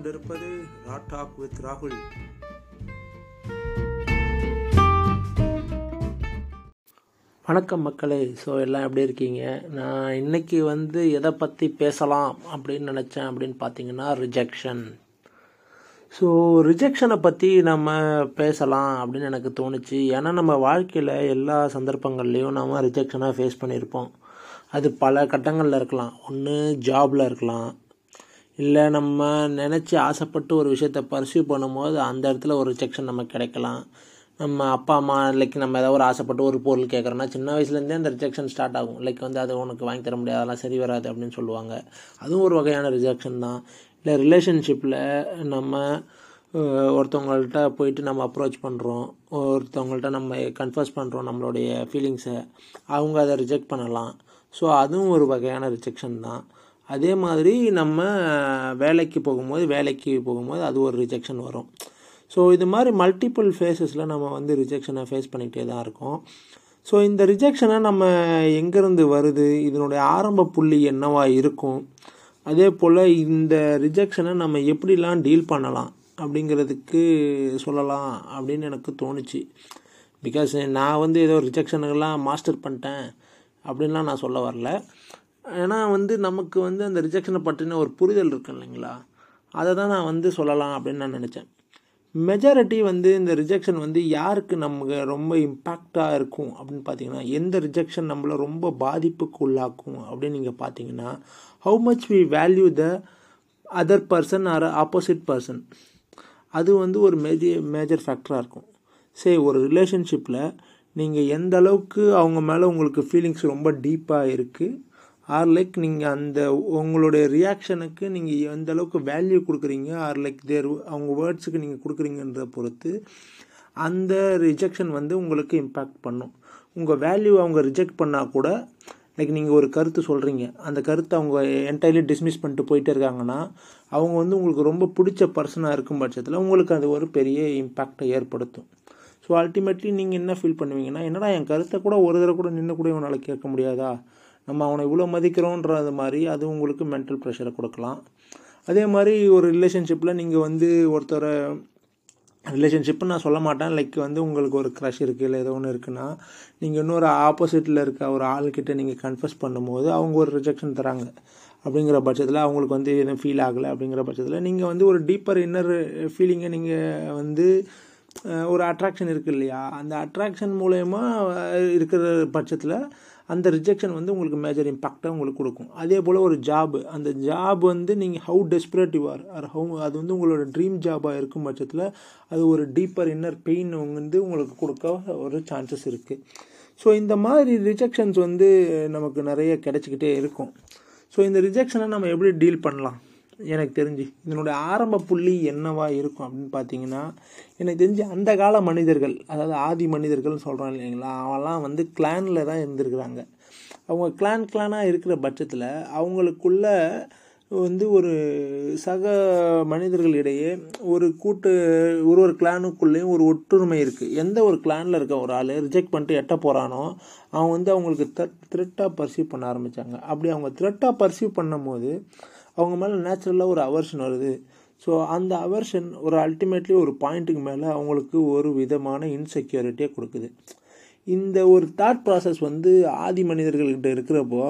கொண்டிருப்பது ராட்டாக் வித் ராகுல் வணக்கம் மக்களே. ஸோ எல்லாம் எப்படி இருக்கீங்க? நான் இன்னைக்கு வந்து எதை பற்றி பேசலாம் அப்படின்னு நினச்சேன் அப்படின்னு பார்த்தீங்கன்னா ரிஜெக்ஷன் ஸோ ரிஜெக்ஷனை பற்றி நம்ம பேசலாம் அப்படின்னு எனக்கு தோணுச்சு. ஏன்னா நம்ம வாழ்க்கையில் எல்லா சந்தர்ப்பங்கள்லேயும் நம்ம ரிஜெக்ஷனாக ஃபேஸ் பண்ணியிருப்போம். அது பல கட்டங்களில் இருக்கலாம். ஒன்று ஜாபில் இருக்கலாம். இல்லை நம்ம நினச்சி ஆசைப்பட்டு ஒரு விஷயத்தை பர்சியூ பண்ணும்போது அந்த இடத்துல ஒரு ரிஜெக்ஷன் நமக்கு கிடைக்கலாம். நம்ம அப்பா அம்மா லைக் நம்ம ஏதாவது ஒரு ஆசைப்பட்டு ஒரு பொருள் கேட்குறோன்னா சின்ன வயசுலேருந்தே அந்த ரிஜெக்ஷன் ஸ்டார்ட் ஆகும். லைக் வந்து அது உனக்கு வாங்கி தர முடியாது அதெல்லாம் சரி வராது அப்படின்னு சொல்லுவாங்க. அதுவும் ஒரு வகையான ரிஜெக்ஷன் தான். இல்லை ரிலேஷன்ஷிப்பில் நம்ம ஒருத்தவங்கள்ட்ட போயிட்டு நம்ம அப்ரோச் பண்ணுறோம் ஒருத்தவங்கள்ட்ட நம்ம கன்ஃபர்ஸ் பண்ணுறோம் நம்மளுடைய ஃபீலிங்ஸை அவங்க அதை ரிஜெக்ட் பண்ணலாம். ஸோ அதுவும் ஒரு வகையான ரிஜெக்ஷன் தான். அதே மாதிரி நம்ம வேலைக்கு போகும்போது வேலைக்கு போகும்போது அது ஒரு ரிஜெக்ஷன் வரும். ஸோ இது மாதிரி மல்டிபிள் ஃபேஸஸில் நம்ம வந்து ரிஜெக்ஷனை ஃபேஸ் பண்ணிகிட்டே தான் இருக்கோம். ஸோ இந்த ரிஜெக்ஷனை நம்ம எங்கேருந்து வருது? இதனுடைய ஆரம்ப புள்ளி என்னவாக இருக்கும்? அதே போல் இந்த ரிஜெக்ஷனை நம்ம எப்படிலாம் டீல் பண்ணலாம் அப்படிங்கிறதுக்கு சொல்லலாம் அப்படின்னு எனக்கு தோணுச்சு. பிகாஸ் நான் வந்து ஏதோ ரிஜெக்ஷனுக்கெல்லாம் மாஸ்டர் பண்ணிட்டேன் அப்படின்லாம் நான் சொல்ல வரல. ஏன்னா வந்து நமக்கு வந்து அந்த ரிஜெக்ஷனை பற்றின ஒரு புரிதல் இருக்கு இல்லைங்களா? அதை தான் நான் வந்து சொல்லலாம் அப்படின்னு நான் நினச்சேன். மெஜாரிட்டி வந்து இந்த ரிஜெக்ஷன் வந்து யாருக்கு நமக்கு ரொம்ப இம்பேக்டாக இருக்கும் அப்படின்னு பார்த்தீங்கன்னா எந்த ரிஜெக்ஷன் நம்மளை ரொம்ப பாதிப்புக்கு உள்ளாக்கும் அப்படின்னு நீங்கள் பார்த்தீங்கன்னா how much we value the other person or opposite person அது வந்து ஒரு மேஜர் மேஜர் ஃபேக்டராக இருக்கும். சரி ஒரு ரிலேஷன்ஷிப்பில் நீங்கள் எந்த அளவுக்கு அவங்க மேலே உங்களுக்கு ஃபீலிங்ஸ் ரொம்ப டீப்பாக இருக்குது ஆர் லைக் நீங்கள் அந்த உங்களுடைய ரியாக்ஷனுக்கு நீங்கள் எந்த அளவுக்கு வேல்யூ கொடுக்குறீங்க? ஆர் லைக் தேர் அவங்க வேர்ட்ஸுக்கு நீங்கள் கொடுக்குறீங்கன்றத பொறுத்து அந்த ரிஜெக்ஷன் வந்து உங்களுக்கு இம்பேக்ட் பண்ணும். உங்கள் வேல்யூ அவங்க ரிஜெக்ட் பண்ணால் கூட லைக் நீங்கள் ஒரு கருத்து சொல்கிறீங்க அந்த கருத்தை அவங்க என்டையர்லி டிஸ்மிஸ் பண்ணிட்டு போயிட்டே இருக்காங்கன்னா அவங்க வந்து உங்களுக்கு ரொம்ப பிடிச்ச பர்சனாக இருக்கும் பட்சத்தில் உங்களுக்கு அது ஒரு பெரிய இம்பேக்டை ஏற்படுத்தும். ஸோ அல்டிமேட்லி நீங்கள் என்ன ஃபீல் பண்ணுவீங்கன்னா என்னடா என் கருத்தை கூட ஒரு தடவை கூட நின்று கூட இவனால் கேட்க முடியாதா? நம்ம அவனை இவ்வளோ மதிக்கிறோன்றது மாதிரி அது உங்களுக்கு மென்டல் ப்ரெஷரை கொடுக்கலாம். அதே மாதிரி ஒரு ரிலேஷன்ஷிப்பில் நீங்கள் வந்து ஒருத்தரை ரிலேஷன்ஷிப்புன்னு நான் சொல்ல மாட்டேன். லைக் வந்து உங்களுக்கு ஒரு க்ரஷ் இருக்குது இல்லை ஏதோ ஒன்று இருக்குன்னா நீங்கள் இன்னொரு ஆப்போசிட்டில் இருக்க ஒரு ஆள்கிட்ட நீங்கள் கன்ஃபர்ஸ் பண்ணும்போது அவங்க ஒரு ரிஜெக்ஷன் தராங்க. அப்படிங்கிற பட்சத்தில் அவங்களுக்கு வந்து எதுவும் ஃபீல் ஆகலை அப்படிங்கிற பட்சத்தில் நீங்கள் வந்து ஒரு டீப்பர் இன்னர் ஃபீலிங்கை நீங்கள் வந்து ஒரு அட்ராக்ஷன் இருக்குது இல்லையா? அந்த அட்ராக்ஷன் மூலயமா இருக்கிற பட்சத்தில் அந்த ரிஜெக்ஷன் வந்து உங்களுக்கு மேஜர் இம்பாக்டாக உங்களுக்கு கொடுக்கும். அதே போல் ஒரு ஜாப் அந்த ஜாப் வந்து நீங்கள் how desperate you are or how அது வந்து உங்களோட ட்ரீம் ஜாபாக இருக்கும் பட்சத்தில் அது ஒரு டீப்பர் இன்னர் பெயின் வந்து உங்களுக்கு கொடுக்க ஒரு சான்சஸ் இருக்குது ஸோ இந்த மாதிரி ரிஜெக்ஷன்ஸ் வந்து நமக்கு நிறைய கிடைச்சிக்கிட்டே இருக்கும். ஸோ இந்த ரிஜெக்ஷனை நம்ம எப்படி டீல் பண்ணலாம்? எனக்கு தெரிஞ்சு. இதனுடைய ஆரம்ப புள்ளி என்னவா இருக்கும் அப்படின்னு பார்த்தீங்கன்னா எனக்கு தெரிஞ்சு அந்த கால மனிதர்கள் அதாவது ஆதி மனிதர்கள்னு சொல்கிறோம் இல்லைங்களா அவெல்லாம் வந்து கிளானில் தான் இருந்திருக்கிறாங்க. அவங்க கிளான் கிளானாக இருக்கிற பட்சத்தில் அவங்களுக்குள்ள வந்து ஒரு சக மனிதர்களிடையே ஒரு கூட்டு ஒரு ஒரு கிளானுக்குள்ளேயும் ஒரு ஒற்றுமை இருக்குது எந்த ஒரு கிளானில் இருக்க ஒரு ஆள் ரிஜெக்ட் பண்ணிட்டு எட்ட போகிறானோ அவன் வந்து அவங்களுக்கு த்ரெட்டாக பர்சீவ் பண்ண ஆரம்பித்தாங்க அப்படி அவங்க த்ரெட்டாக பர்சீவ் பண்ணும்போது அவங்க மேலே நேச்சுரலாக ஒரு அவர்ஷன் வருது. ஸோ அந்த அவர்ஷன் ஒரு அல்டிமேட்லி ஒரு பாயிண்ட்டுக்கு மேலே அவங்களுக்கு ஒரு விதமான இன்செக்யூரிட்டியை கொடுக்குது. இந்த ஒரு தாட் ப்ராசஸ் வந்து ஆதி மனிதர்கள்கிட்ட இருக்கிறப்போ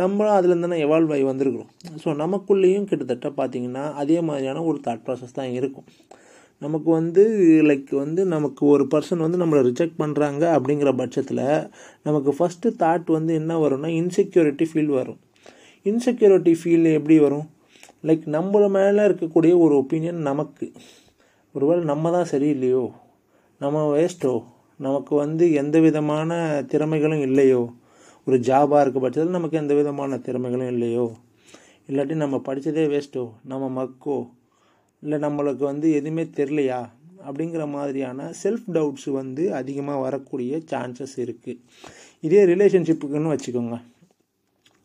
நம்மளும் அதுலேருந்து தானே எவால்வ் ஆகி வந்திருக்கிறோம். ஸோ நமக்குள்ளேயும் கிட்டத்தட்ட பார்த்திங்கன்னா அதே மாதிரியான ஒரு தாட் ப்ராசஸ் தான் இருக்கும். நமக்கு வந்து லைக் வந்து நமக்கு ஒரு பர்சன் வந்து நம்மளை ரிஜெக்ட் பண்ணுறாங்க அப்படிங்கிற பட்சத்தில் நமக்கு ஃபஸ்ட்டு தாட் வந்து என்ன வரும்னா இன்செக்யூரிட்டி ஃபீல் வரும். இன்செக்யூரிட்டி ஃபீல் எப்படி வரும்? லைக் நம்மள மேலே இருக்கக்கூடிய ஒரு ஒப்பீனியன் நமக்கு. ஒருவேளை நம்ம தான் சரியில்லையோ? நம்ம வேஸ்ட்டோ நமக்கு வந்து எந்த விதமான திறமைகளும் இல்லையோ? ஒரு ஜாபாக இருக்க பட்சத்தில் நமக்கு எந்த விதமான திறமைகளும் இல்லையோ? இல்லாட்டி நம்ம படித்ததே வேஸ்ட்டோ நம்ம மக்கோ இல்லை நம்மளுக்கு வந்து எதுவுமே தெரிலையா அப்படிங்கிற மாதிரியான செல்ஃப் டவுட்ஸ் வந்து அதிகமாக வரக்கூடிய சான்சஸ் இருக்குது இதே ரிலேஷன்ஷிப்புக்குன்னு வச்சுக்கோங்க.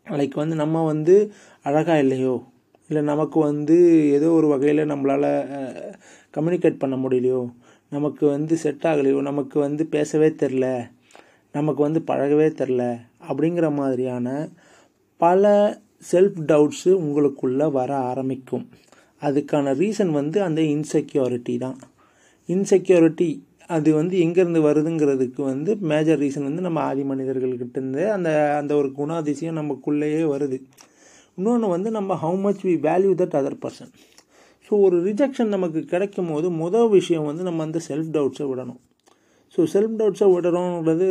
லைக் வந்து நம்ம வந்து அழகாக இல்லையோ? இல்லை நமக்கு வந்து ஏதோ ஒரு வகையில் நம்மளால் கம்யூனிகேட் பண்ண முடியலையோ? நமக்கு வந்து செட் ஆகலையோ? நமக்கு வந்து பேசவே தெரில நமக்கு வந்து பழகவே தெரில அப்படிங்கிற மாதிரியான பல செல்ஃப் டவுட்ஸு உங்களுக்குள்ளே வர ஆரம்பிக்கும். அதுக்கான ரீசன் வந்து அந்த இன்செக்யூரிட்டி தான். இன்செக்யூரிட்டி அது வந்து எங்கேருந்து வருதுங்கிறதுக்கு வந்து மேஜர் ரீசன் வந்து நம்ம ஆதி மனிதர்கள்கிட்டேருந்து அந்த அந்த ஒரு குணாதிசயம் நமக்குள்ளேயே வருது. இன்னொன்று வந்து நம்ம how much we value that other person so ஒரு ரிஜெக்ஷன் நமக்கு கிடைக்கும் போது முதல் விஷயம் வந்து நம்ம அந்த செல்ஃப் டவுட்ஸை விடணும். ஸோ செல்ஃப் டவுட்ஸை விடுறோங்கிறது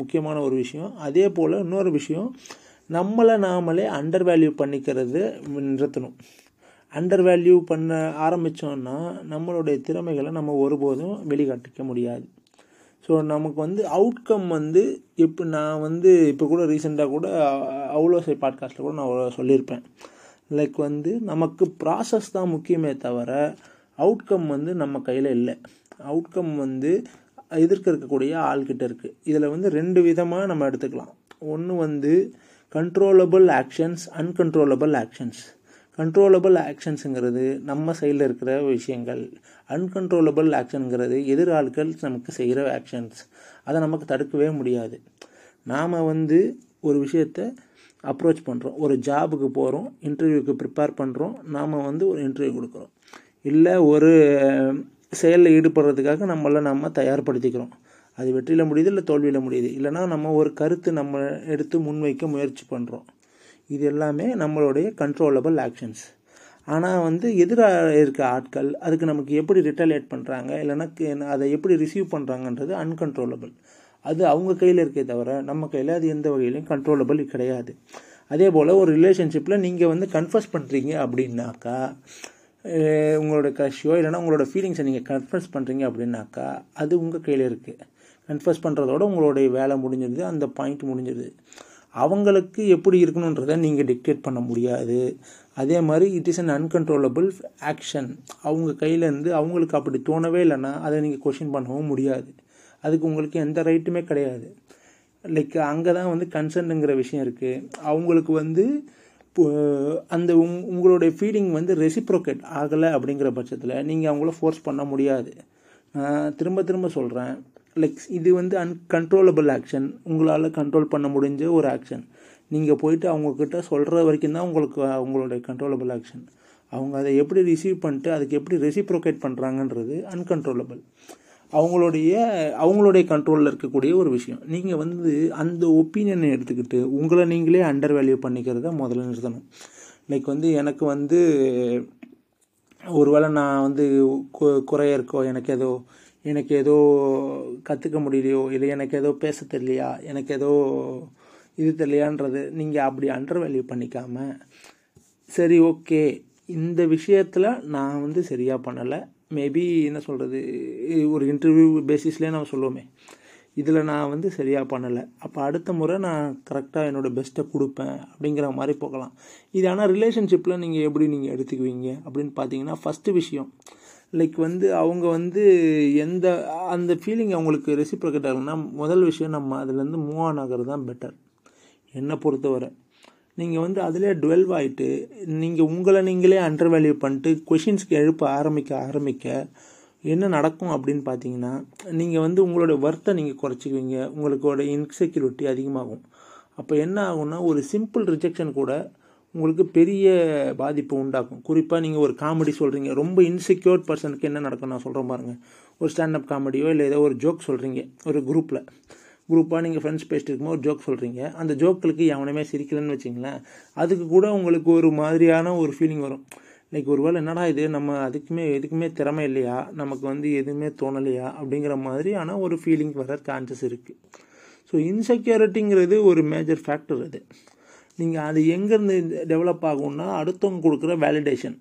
முக்கியமான ஒரு விஷயம். அதே போல் இன்னொரு விஷயம் நம்மளை நாமளே அண்டர் வேல்யூ பண்ணிக்கிறது நிறுத்தணும். அண்டர் வேல்யூ பண்ண ஆரம்பித்தோன்னா நம்மளுடைய திறமைகளை நம்ம ஒருபோதும் வெளிக்காட்டிக்க முடியாது. ஸோ நமக்கு வந்து அவுட்கம் வந்து இப்போ நான் வந்து இப்போ கூட ரீசெண்டாக கூட அவ்வளோ சை பாட்காஸ்ட்டில் கூட நான் சொல்லியிருப்பேன். லைக் வந்து நமக்கு ப்ராசஸ் தான் முக்கியமே தவிர அவுட்கம் வந்து நம்ம கையில் இல்லை. அவுட்கம் வந்து எதிர்க்க இருக்கக்கூடிய ஆள்கிட்ட இருக்குது இதில் வந்து ரெண்டு விதமாக நம்ம எடுத்துக்கலாம். ஒன்று வந்து controllable actions uncontrollable actions controllable ஆக்ஷன்ஸுங்கிறது நம்ம சைடில் இருக்கிற விஷயங்கள். அன்கண்ட்ரோலபிள் ஆக்ஷனுங்கிறது எதிராள்கள் நமக்கு செய்கிற ஆக்ஷன்ஸ் அதை நமக்கு தடுக்கவே முடியாது. நாம் வந்து ஒரு விஷயத்தை அப்ரோச் பண்ணுறோம் ஒரு ஜாபுக்கு போகிறோம் இன்டர்வியூக்கு ப்ரிப்பேர் பண்ணுறோம் நாம் வந்து ஒரு இன்டர்வியூ கொடுக்குறோம். இல்லை ஒரு செயலில் ஈடுபடுறதுக்காக நம்மளை நம்ம தயார்படுத்திக்கிறோம். அது வெற்றியில் முடியுது இல்லை தோல்வியில் முடியுது. இல்லைனா நம்ம ஒரு கருத்து நம்ம எடுத்து முன்வைக்க முயற்சி பண்ணுறோம் இது எல்லாமே நம்மளுடைய கண்ட்ரோலபிள் ஆக்ஷன்ஸ் ஆனால் வந்து எதிராக இருக்க ஆட்கள் அதுக்கு நமக்கு எப்படி ரிட்டலேட் பண்ணுறாங்க இல்லைனா அதை எப்படி ரிசீவ் பண்ணுறாங்கன்றது அன்கண்ட்ரோலபிள் அது அவங்க கையில் இருக்கே தவிர நம்ம கையில் அது எந்த வகையிலையும் கண்ட்ரோலபிள் கிடையாது. அதே போல் ஒரு ரிலேஷன்ஷிப்பில் நீங்கள் வந்து கன்ஃபர்ஸ் பண்ணுறீங்க அப்படின்னாக்கா உங்களோட கஷ்யோ இல்லைனா உங்களோட ஃபீலிங்ஸை நீங்கள் கன்ஃபர்ஸ் பண்ணுறீங்க அப்படின்னாக்கா அது உங்கள் கையில் இருக்குது கன்ஃபர்ஸ் பண்ணுறதோட உங்களுடைய வேலை முடிஞ்சிருது அந்த பாயிண்ட் முடிஞ்சிருது. அவங்களுக்கு எப்படி இருக்கணுன்றதை நீங்கள் டிக்டேட் பண்ண முடியாது. அதே மாதிரி it is an uncontrollable action அவங்க கையிலேருந்து அவங்களுக்கு அப்படி தோணவே இல்லைன்னா அதை நீங்கள் கொஷின் பண்ணவும் முடியாது. அதுக்கு உங்களுக்கு எந்த ரைட்டுமே கிடையாது. லைக் அங்கே தான் வந்து கன்சர்னுங்கிற விஷயம் இருக்குது அவங்களுக்கு வந்து அந்த உங் உங்களுடைய ஃபீலிங் வந்து ரெசிப்ரோகேட் ஆகலை அப்படிங்கிற பட்சத்தில் நீங்கள் அவங்கள ஃபோர்ஸ் பண்ண முடியாது. நான் திரும்ப திரும்ப சொல்கிறேன் லைக் இது வந்து அன்கண்ட்ரோலபிள் ஆக்ஷன் உங்களால் கண்ட்ரோல் பண்ண முடிஞ்ச ஒரு ஆக்ஷன் நீங்கள் போயிட்டு அவங்கக்கிட்ட சொல்கிற வரைக்கும் தான் உங்களுக்கு அவங்களுடைய கண்ட்ரோலபிள் ஆக்ஷன் அவங்க அதை எப்படி ரிசீவ் பண்ணிட்டு அதுக்கு எப்படி ரெசிப்ரோகேட் பண்ணுறாங்கன்றது அன்கண்ட்ரோலபிள் அவங்களுடைய அவங்களுடைய கண்ட்ரோலில் இருக்கக்கூடிய ஒரு விஷயம். நீங்கள் வந்து அந்த ஒப்பீனியனை எடுத்துக்கிட்டு உங்களை நீங்களே அண்டர் வேல்யூ பண்ணிக்கிறத முதல்ல நிறுத்தணும். லைக் வந்து எனக்கு வந்து ஒருவேளை நான் வந்து குறைய இருக்கோ எனக்கு ஏதோ எனக்கு ஏதோ கற்றுக்க முடியலையோ இல்லை எனக்கு ஏதோ பேச தெரியலையா எனக்கு ஏதோ இது தெரியலையான்றது நீங்கள் அப்படி அண்டர் வேல்யூ பண்ணிக்காமல் சரி ஓகே இந்த விஷயத்தில் நான் வந்து சரியாக பண்ணலை. மேபி என்ன சொல்கிறது ஒரு இன்டர்வியூ பேசிஸ்லேயே நான் சொல்லுவோமே. இதில் நான் வந்து சரியாக பண்ணலை. அப்போ அடுத்த முறை நான் கரெக்டாக என்னோடய பெஸ்ட்டை கொடுப்பேன் அப்படிங்கிற மாதிரி போகலாம். இது ஆனால் ரிலேஷன்ஷிப்பில் நீங்கள் எப்படி நீங்கள் எடுத்துக்குவீங்க அப்படின்னு பார்த்தீங்கன்னா ஃபஸ்ட்டு விஷயம் லைக் வந்து அவங்க வந்து எந்த அந்த ஃபீலிங் அவங்களுக்கு ரெசிப்ரோகேட் ஆகுனா முதல் விஷயம் நம்ம அதுலேருந்து மூவ் ஆன் ஆகிறது தான் பெட்டர் என்னை பொறுத்தவரை. நீங்கள் வந்து அதிலே டுவெல்வ் ஆகிட்டு நீங்கள் உங்களை நீங்களே அண்டர் வேல்யூ பண்ணிட்டு கொஷின்ஸ்க்கு எழுப்ப ஆரம்பிக்க ஆரம்பிக்க என்ன நடக்கும் அப்படின்னு பார்த்தீங்கன்னா நீங்கள் வந்து உங்களோட ஒர்த்தை நீங்கள் குறைச்சிக்குவீங்க. உங்களுக்கோட இன்செக்யூரிட்டி அதிகமாகும். அப்போ என்ன ஆகும்னா ஒரு சிம்பிள் ரிஜெக்ஷன் கூட உங்களுக்கு பெரிய பாதிப்பு உண்டாக்கும். குறிப்பாக நீங்கள் ஒரு காமெடி சொல்கிறீங்க ரொம்ப இன்செக்யூர்ட் பர்சனுக்கு என்ன நடக்கும் நான் சொல்கிறேன் பாருங்கள் ஒரு ஸ்டாண்டப் காமெடியோ இல்லை ஏதோ ஒரு ஜோக் சொல்கிறீங்க ஒரு குரூப்பில் குரூப்பாக நீங்கள் ஃப்ரெண்ட்ஸ் பேசிட்டு இருக்கும்போது ஒரு ஜோக் சொல்கிறீங்க அந்த ஜோக்களுக்கு எவனுமே சிரிக்கலன்னு வச்சிங்களேன் அதுக்கு கூட உங்களுக்கு ஒரு மாதிரியான ஒரு ஃபீலிங் வரும். லைக் ஒரு வேளை என்னடா இது? நம்ம அதுக்குமே எதுக்குமே திறமை இல்லையா? நமக்கு வந்து எதுவுமே தோணலையா? அப்படிங்கிற மாதிரியான ஒரு ஃபீலிங் வர சான்சஸ் இருக்குது ஸோ இன்செக்யூரிட்டிங்கிறது ஒரு மேஜர் ஃபேக்டர் அது. நீங்கள் அது எங்கேருந்து டெவலப் ஆகும்னா அடுத்தவங்க கொடுக்குற வேலிடேஷன்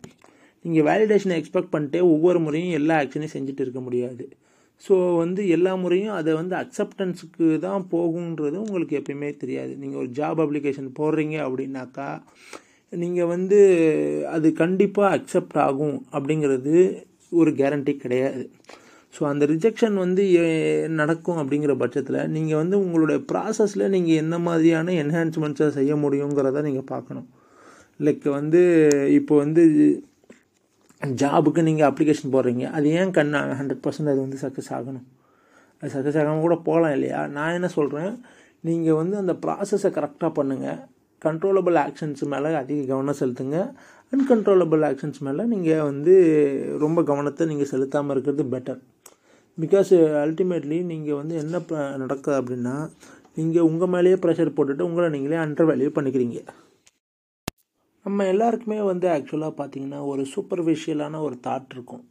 நீங்கள் வேலிடேஷனை எக்ஸ்பெக்ட் பண்ணிட்டே ஒவ்வொரு முறையும் எல்லா ஆக்ஷனையும் செஞ்சுட்டு இருக்க முடியாது. ஸோ வந்து எல்லா முறையும் அதை வந்து அக்செப்டன்ஸுக்கு தான் போகுன்றது உங்களுக்கு எப்பயுமே தெரியாது. நீங்கள் ஒரு ஜாப் அப்ளிகேஷன் போடுறீங்க அப்படின்னாக்கா நீங்கள் வந்து அது கண்டிப்பாக அக்செப்ட் ஆகும் அப்படிங்கிறது ஒரு கேரண்டி கிடையாது. ஸோ அந்த ரிஜெக்ஷன் வந்து நடக்கும் அப்படிங்கிற பட்சத்தில் நீங்கள் வந்து உங்களுடைய ப்ராசஸில் நீங்கள் என்ன மாதிரியான என்ஹான்ஸ்மெண்ட்ஸை செய்ய முடியுங்கிறத நீங்கள் பார்க்கணும். லைக் வந்து இப்போ வந்து ஜாபுக்கு நீங்கள் அப்ளிகேஷன் போடுறீங்க. அது ஏன் கண் ஹண்ட்ரட் பர்சன்ட் அது வந்து சக்ஸஸ் ஆகணும்? அது சக்ஸஸ் ஆகாமல் கூட போகலாம் இல்லையா? நான் என்ன சொல்கிறேன் நீங்கள் வந்து அந்த ப்ராசஸை கரெக்டாக பண்ணுங்கள் கண்ட்ரோலபிள் ஆக்ஷன்ஸ் மேலே அதிக கவனம் செலுத்துங்க. அன்கண்ட்ரோலபிள் ஆக்ஷன்ஸ் மேலே நீங்கள் வந்து ரொம்ப கவனத்தை நீங்கள் செலுத்தாமல் இருக்கிறது பெட்டர் பிகாஸ் அல்டிமேட்லி நீங்கள் வந்து என்ன ப- நடக்குது அப்படின்னா நீங்கள் உங்கள் மேலேயே ப்ரெஷர் போட்டுட்டு உங்களை நீங்களே அண்டர் வேல்யூ பண்ணிக்கிறீங்க. நம்ம எல்லாருக்குமே வந்து ஆக்சுவலாக பார்த்தீங்கன்னா ஒரு சூப்பர்ஃபிஷியலான ஒரு தாட் இருக்கும்.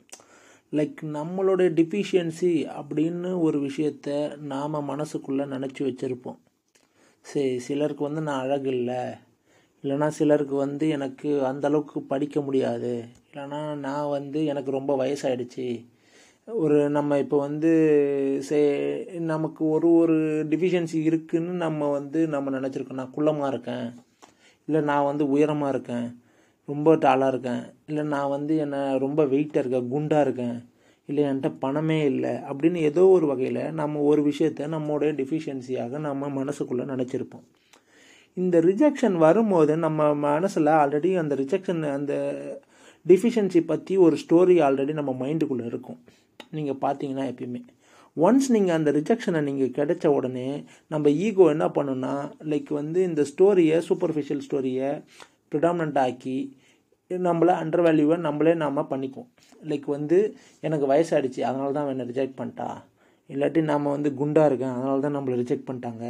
லைக் நம்மளுடைய டிஃபிஷியன்சி அப்படின்னு ஒரு விஷயத்த நாம் மனசுக்குள்ளே நினச்சி வச்சுருப்போம். சரி சிலருக்கு வந்து நான் அழகு இல்லை. இல்லைனா சிலருக்கு வந்து எனக்கு அந்தளவுக்கு படிக்க முடியாது. இல்லைனா நான் வந்து எனக்கு ரொம்ப வயசாயிடுச்சு. ஒரு நம்ம இப்போ வந்து சே நமக்கு ஒரு ஒரு டிஃபிஷியன்சி இருக்குன்னு நம்ம வந்து நம்ம நினச்சிருக்கோம். நான் குள்ளமாக இருக்கேன். இல்லை நான் வந்து உயரமாக இருக்கேன். ரொம்ப டாலாக இருக்கேன். இல்லை நான் வந்து என்ன ரொம்ப வெயிட்டாக இருக்கேன் குண்டாக இருக்கேன். இல்லை என்கிட்ட பணமே இல்லை. அப்படின்னு ஏதோ ஒரு வகையில் நம்ம ஒரு விஷயத்த நம்மளுடைய டிஃபிஷியன்சியாக நம்ம மனசுக்குள்ளே நினச்சிருப்போம். இந்த ரிஜெக்ஷன் வரும்போது நம்ம மனசில் ஆல்ரெடி அந்த ரிஜெக்ஷன் அந்த டிஃபிஷியன்சி பற்றி ஒரு ஸ்டோரி ஆல்ரெடி நம்ம மைண்டுக்குள்ளே இருக்கும். நீங்கள் பார்த்தீங்கன்னா எப்பயுமே. ஒன்ஸ் நீங்கள் அந்த ரிஜெக்ஷனை நீங்கள் கிடைச்ச உடனே நம்ம ஈகோ என்ன பண்ணுன்னா லைக் வந்து இந்த ஸ்டோரியை சூப்பர்ஃபிஷியல் ஸ்டோரியை ப்ரிடாமினண்ட் ஆக்கி நம்மளை அண்டர் வேல்யூவை நம்மளே நாம் பண்ணிக்குவோம். லைக் வந்து எனக்கு வயசாகிடுச்சு அதனால தான் என்னை ரிஜெக்ட் பண்ணிட்டா. இல்லாட்டி நாம் வந்து குண்டாக இருக்கேன் அதனால தான் நம்மளை ரிஜெக்ட் பண்ணிட்டாங்க.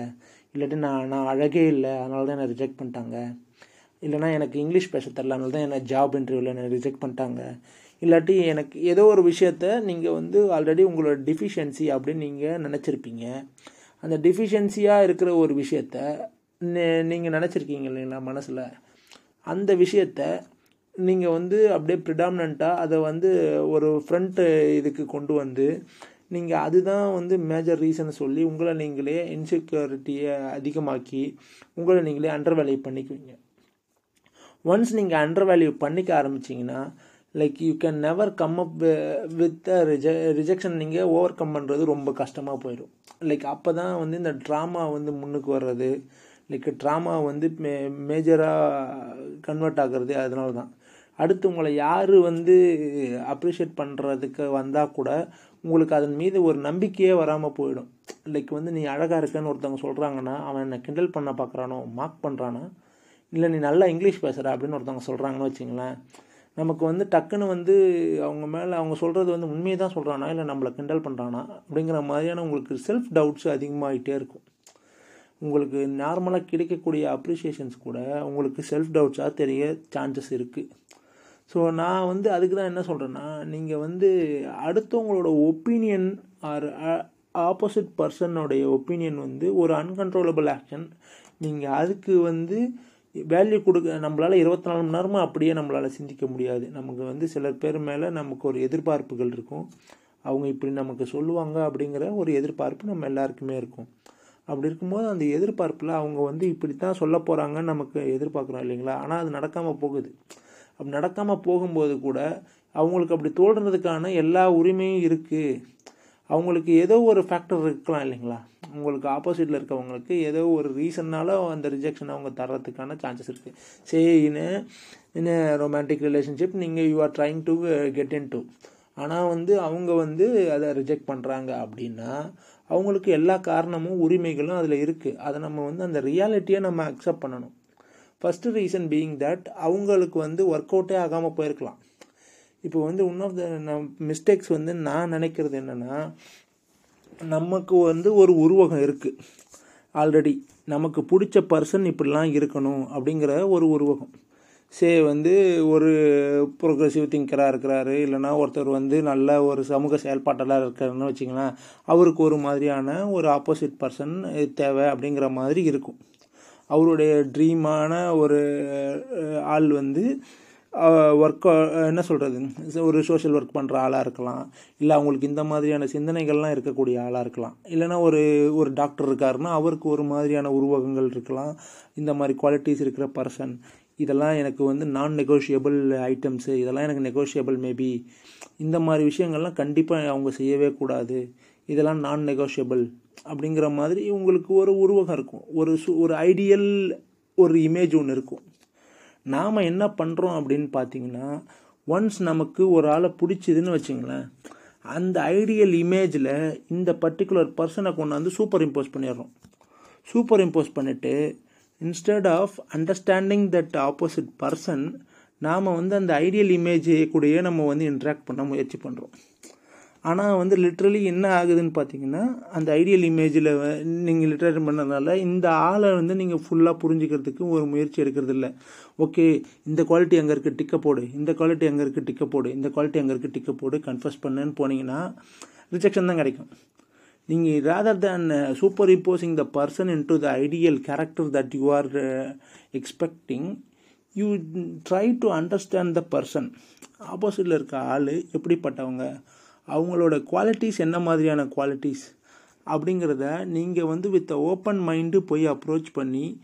இல்லாட்டி நான் நான் அழகே இல்லை அதனால தான் என்னை ரிஜெக்ட் பண்ணிட்டாங்க. இல்லைனா எனக்கு இங்கிலீஷ் பேச தெரில அதனால தான் என்னை ஜாப் இன்டர்வியூவில் என்னை ரிஜெக்ட் பண்ணிட்டாங்க. இல்லாட்டி எனக்கு ஏதோ ஒரு விஷயத்த நீங்கள் வந்து ஆல்ரெடி உங்களோட டிஃபிஷியன்சி அப்படின்னு நீங்கள் நினச்சிருப்பீங்க. அந்த டிஃபிஷியன்சியாக இருக்கிற ஒரு விஷயத்த நீங்கள் நினச்சிருக்கீங்க இல்லைங்களா மனசில்? அந்த விஷயத்த நீங்கள் வந்து அப்படியே ப்ரிடாமினண்ட்டாக அதை வந்து ஒரு ஃப்ரண்ட் இதுக்கு கொண்டு வந்து நீங்கள் அதுதான் வந்து மேஜர் ரீசன் சொல்லி உங்களை நீங்களே இன்செக்யூரிட்டியை அதிகமாக்கி உங்களை நீங்களே அண்டர் வேல்யூ பண்ணிக்குவீங்க. ஒன்ஸ் நீங்கள் அண்டர் வேல்யூ பண்ணிக்க ஆரம்பிச்சிங்கன்னா like you can never come up with ரிஜ rejection நீங்கள் ஓவர் கம் பண்ணுறது ரொம்ப கஷ்டமாக போயிடும். லைக் அப்போ தான் வந்து இந்த ட்ராமா வந்து முன்னுக்கு வர்றது. லைக் ட்ராமா வந்து மே மேஜராக கன்வெர்ட் ஆகிறது அதனால தான் அடுத்து உங்களை யார் வந்து அப்ரிஷியேட் பண்ணுறதுக்கு வந்தால் கூட உங்களுக்கு அதன் மீது ஒரு நம்பிக்கையே வராமல் போயிடும். லைக் வந்து நீ அழகாக இருக்கன்னு ஒருத்தவங்க சொல்கிறாங்கன்னா அவன் என்னை கிண்டல் பண்ண பார்க்குறானோ மார்க் பண்ணுறானா இல்லை நீ நல்லா இங்கிலீஷ் பேசுகிற அப்படின்னு ஒருத்தவங்க சொல்கிறாங்கன்னு வச்சுங்களேன் நமக்கு வந்து டக்குன்னு வந்து அவங்க மேலே அவங்க சொல்கிறது வந்து உண்மையை தான் சொல்கிறானா இல்லை நம்மளை கிண்டல் பண்ணுறானா அப்படிங்கிற மாதிரியான உங்களுக்கு செல்ஃப் டவுட்ஸ் அதிகமாகிட்டே இருக்கும். உங்களுக்கு நார்மலாக கிடைக்கக்கூடிய அப்ரிஷியேஷன்ஸ் கூட உங்களுக்கு செல்ஃப் டவுட்ஸாக தெரிய சான்சஸ் இருக்குது ஸோ நான் வந்து அதுக்கு தான் என்ன சொல்கிறேன்னா நீங்கள் வந்து அடுத்தவங்களோட ஒப்பீனியன் ஆர் ஆப்போசிட் பர்சனுடைய ஒப்பீனியன் வந்து ஒரு அன்கன்ட்ரோலபிள் ஆக்ஷன் நீங்கள் அதுக்கு வந்து வேல்யூ கொடுக்க நம்மளால் இருபத்தி நாலு மணி நேரமும் அப்படியே நம்மளால் சிந்திக்க முடியாது. நமக்கு வந்து சிலர் பேர் மேலே நமக்கு ஒரு எதிர்பார்ப்புகள் இருக்கும். அவங்க இப்படி நமக்கு சொல்லுவாங்க அப்படிங்கிற ஒரு எதிர்பார்ப்பு நம்ம எல்லாருக்குமே இருக்கும். அப்படி இருக்கும்போது அந்த எதிர்பார்ப்பில் அவங்க வந்து இப்படி தான் சொல்ல போகிறாங்கன்னு நமக்கு எதிர்பார்க்குறோம் இல்லைங்களா? ஆனால் அது நடக்காமல் போகுது. அப்படி நடக்காமல் போகும்போது கூட அவங்களுக்கு அப்படி தோன்றதுக்கான எல்லா உரிமையும் இருக்குது அவங்களுக்கு ஏதோ ஒரு ஃபேக்டர் இருக்கலாம் இல்லைங்களா? உங்களுக்கு ஆப்போசிட்டில் இருக்கவங்களுக்கு ஏதோ ஒரு ரீசன்னால அந்த ரிஜெக்ஷன் அவங்க தர்றதுக்கான சான்சஸ் இருக்குது சரி இன் இன் ரொமான்டிக் ரிலேஷன்ஷிப் நீங்கள் you are trying to get into ஆனால் வந்து அவங்க வந்து அதை ரிஜெக்ட் பண்ணுறாங்க அப்படின்னா அவங்களுக்கு எல்லா காரணமும் உரிமைகளும் அதில் இருக்குது அதை நம்ம வந்து அந்த ரியாலிட்டியை நம்ம அக்செப்ட் பண்ணணும். ஃபஸ்ட்டு ரீசன் பீயிங் தட் அவங்களுக்கு வந்து ஒர்க் அவுட்டே ஆகாமல் போயிருக்கலாம். இப்போ வந்து ஒன் ஆஃப் த மிஸ்டேக்ஸ் வந்து நான் நினைக்கிறது என்னென்னா நமக்கு வந்து ஒரு உருவகம் இருக்குது ஆல்ரெடி நமக்கு பிடிச்ச பர்சன் இப்படிலாம் இருக்கணும் அப்படிங்கிற ஒரு உருவகம். சே வந்து ஒரு ப்ரோக்ரஸிவ் திங்கராக இருக்கிறாரு. இல்லைனா ஒருத்தர் வந்து நல்ல ஒரு சமூக செயல்பாட்டெல்லாம் இருக்காருன்னு வச்சிங்களேன் அவருக்கு ஒரு மாதிரியான ஒரு ஆப்போசிட் பர்சன் தேவை அப்படிங்கிற மாதிரி இருக்கும். அவருடைய ட்ரீமான ஒரு ஆள் வந்து ஒர்க் என்ன சொல்கிறது ஒரு சோஷியல் ஒர்க் பண்ணுற ஆளாக இருக்கலாம். இல்லை அவங்களுக்கு இந்த மாதிரியான சிந்தனைகள்லாம் இருக்கக்கூடிய ஆளாக இருக்கலாம். இல்லைனா ஒரு ஒரு டாக்டர் இருக்காருன்னா அவருக்கு ஒரு மாதிரியான உருவகங்கள் இருக்கலாம். இந்த மாதிரி குவாலிட்டிஸ் இருக்கிற பர்சன் இதெல்லாம் எனக்கு வந்து நான் நெகோஷியபிள் ஐட்டம்ஸு இதெல்லாம் எனக்கு நெகோஷியபிள் மேபி இந்த மாதிரி விஷயங்கள்லாம் கண்டிப்பாக அவங்க செய்யவே கூடாது. இதெல்லாம் நான் நெகோஷியபிள் அப்படிங்கிற மாதிரி உங்களுக்கு ஒரு உருவகம் இருக்கும். ஒரு சு ஒரு ஐடியல் ஒரு இமேஜ் ஒன்று இருக்கும். நாம் என்ன பண்ணுறோம் அப்படின்னு பார்த்தீங்கன்னா ஒன்ஸ் நமக்கு ஒரு ஆளை பிடிச்சிதுன்னு வச்சுங்களேன் அந்த ஐடியல் இமேஜில் இந்த பர்டிகுலர் பர்சனை கொண்டாந்து சூப்பர் இம்போஸ் பண்ணிடுறோம். சூப்பர் இம்போஸ் பண்ணிவிட்டு instead of understanding that opposite person நாம் வந்து அந்த ஐடியல் இமேஜ் கூடயே நம்ம வந்து இன்ட்ராக்ட் பண்ண முயற்சி பண்ணுறோம் ஆனால் வந்து லிட்ரலி என்ன ஆகுதுன்னு பார்த்தீங்கன்னா அந்த ஐடியல் இமேஜில் நீங்கள் லிட்ரேட் பண்ணதுனால இந்த ஆளை வந்து நீங்கள் ஃபுல்லாக புரிஞ்சுக்கிறதுக்கு ஒரு முயற்சி எடுக்கிறது இல்லை ஓகே இந்த குவாலிட்டி அங்கே இருக்குது டிக்க போடு. இந்த குவாலிட்டி அங்கே இருக்குது டிக்க போடு. இந்த குவாலிட்டி அங்கே இருக்குது டிக்க போடு கன்ஃபர்ஸ் பண்ணுன்னு போனீங்கன்னா ரிஜெக்ஷன் தான் கிடைக்கும். நீங்கள் rather than superimposing the person into the ideal character that you are expecting you try to understand the person ஆப்போசிட்டில் இருக்க ஆள் எப்படிப்பட்டவங்க? அவங்களோட குவாலிட்டிஸ் என்ன மாதிரியான குவாலிட்டிஸ் அப்படிங்கிறத நீங்கள் வந்து வித் ஓப்பன் மைண்டு போய் அப்ரோச் பண்ணி